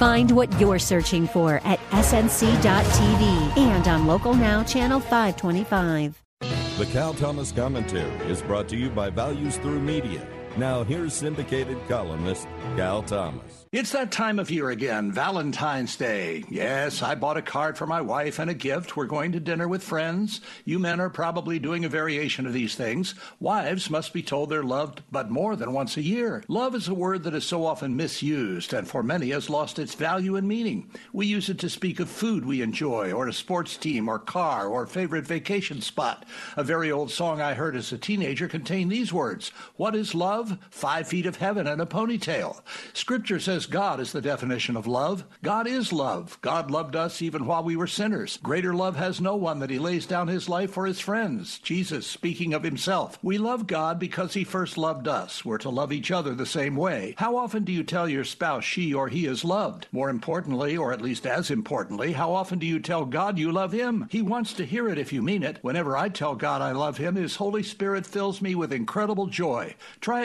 Find what you're searching for at snc.tv and on Local Now, Channel 525. The Cal Thomas Commentary is brought to you by Values Through Media. Now, here's syndicated columnist Cal Thomas. It's that time of year again, Valentine's Day. Yes, I bought a card for my wife and a gift. We're going to dinner with friends. You men are probably doing a variation of these things. Wives must be told they're loved, but more than once a year. Love is a word that is so often misused and for many has lost its value and meaning. We use it to speak of food we enjoy, or a sports team, or car, or favorite vacation spot. A very old song I heard as a teenager contained these words What is love? Five feet of heaven and a ponytail. Scripture says God is the definition of love. God is love. God loved us even while we were sinners. Greater love has no one that he lays down his life for his friends. Jesus speaking of himself. We love God because he first loved us. We're to love each other the same way. How often do you tell your spouse she or he is loved? More importantly, or at least as importantly, how often do you tell God you love him? He wants to hear it if you mean it. Whenever I tell God I love him, his Holy Spirit fills me with incredible joy. Try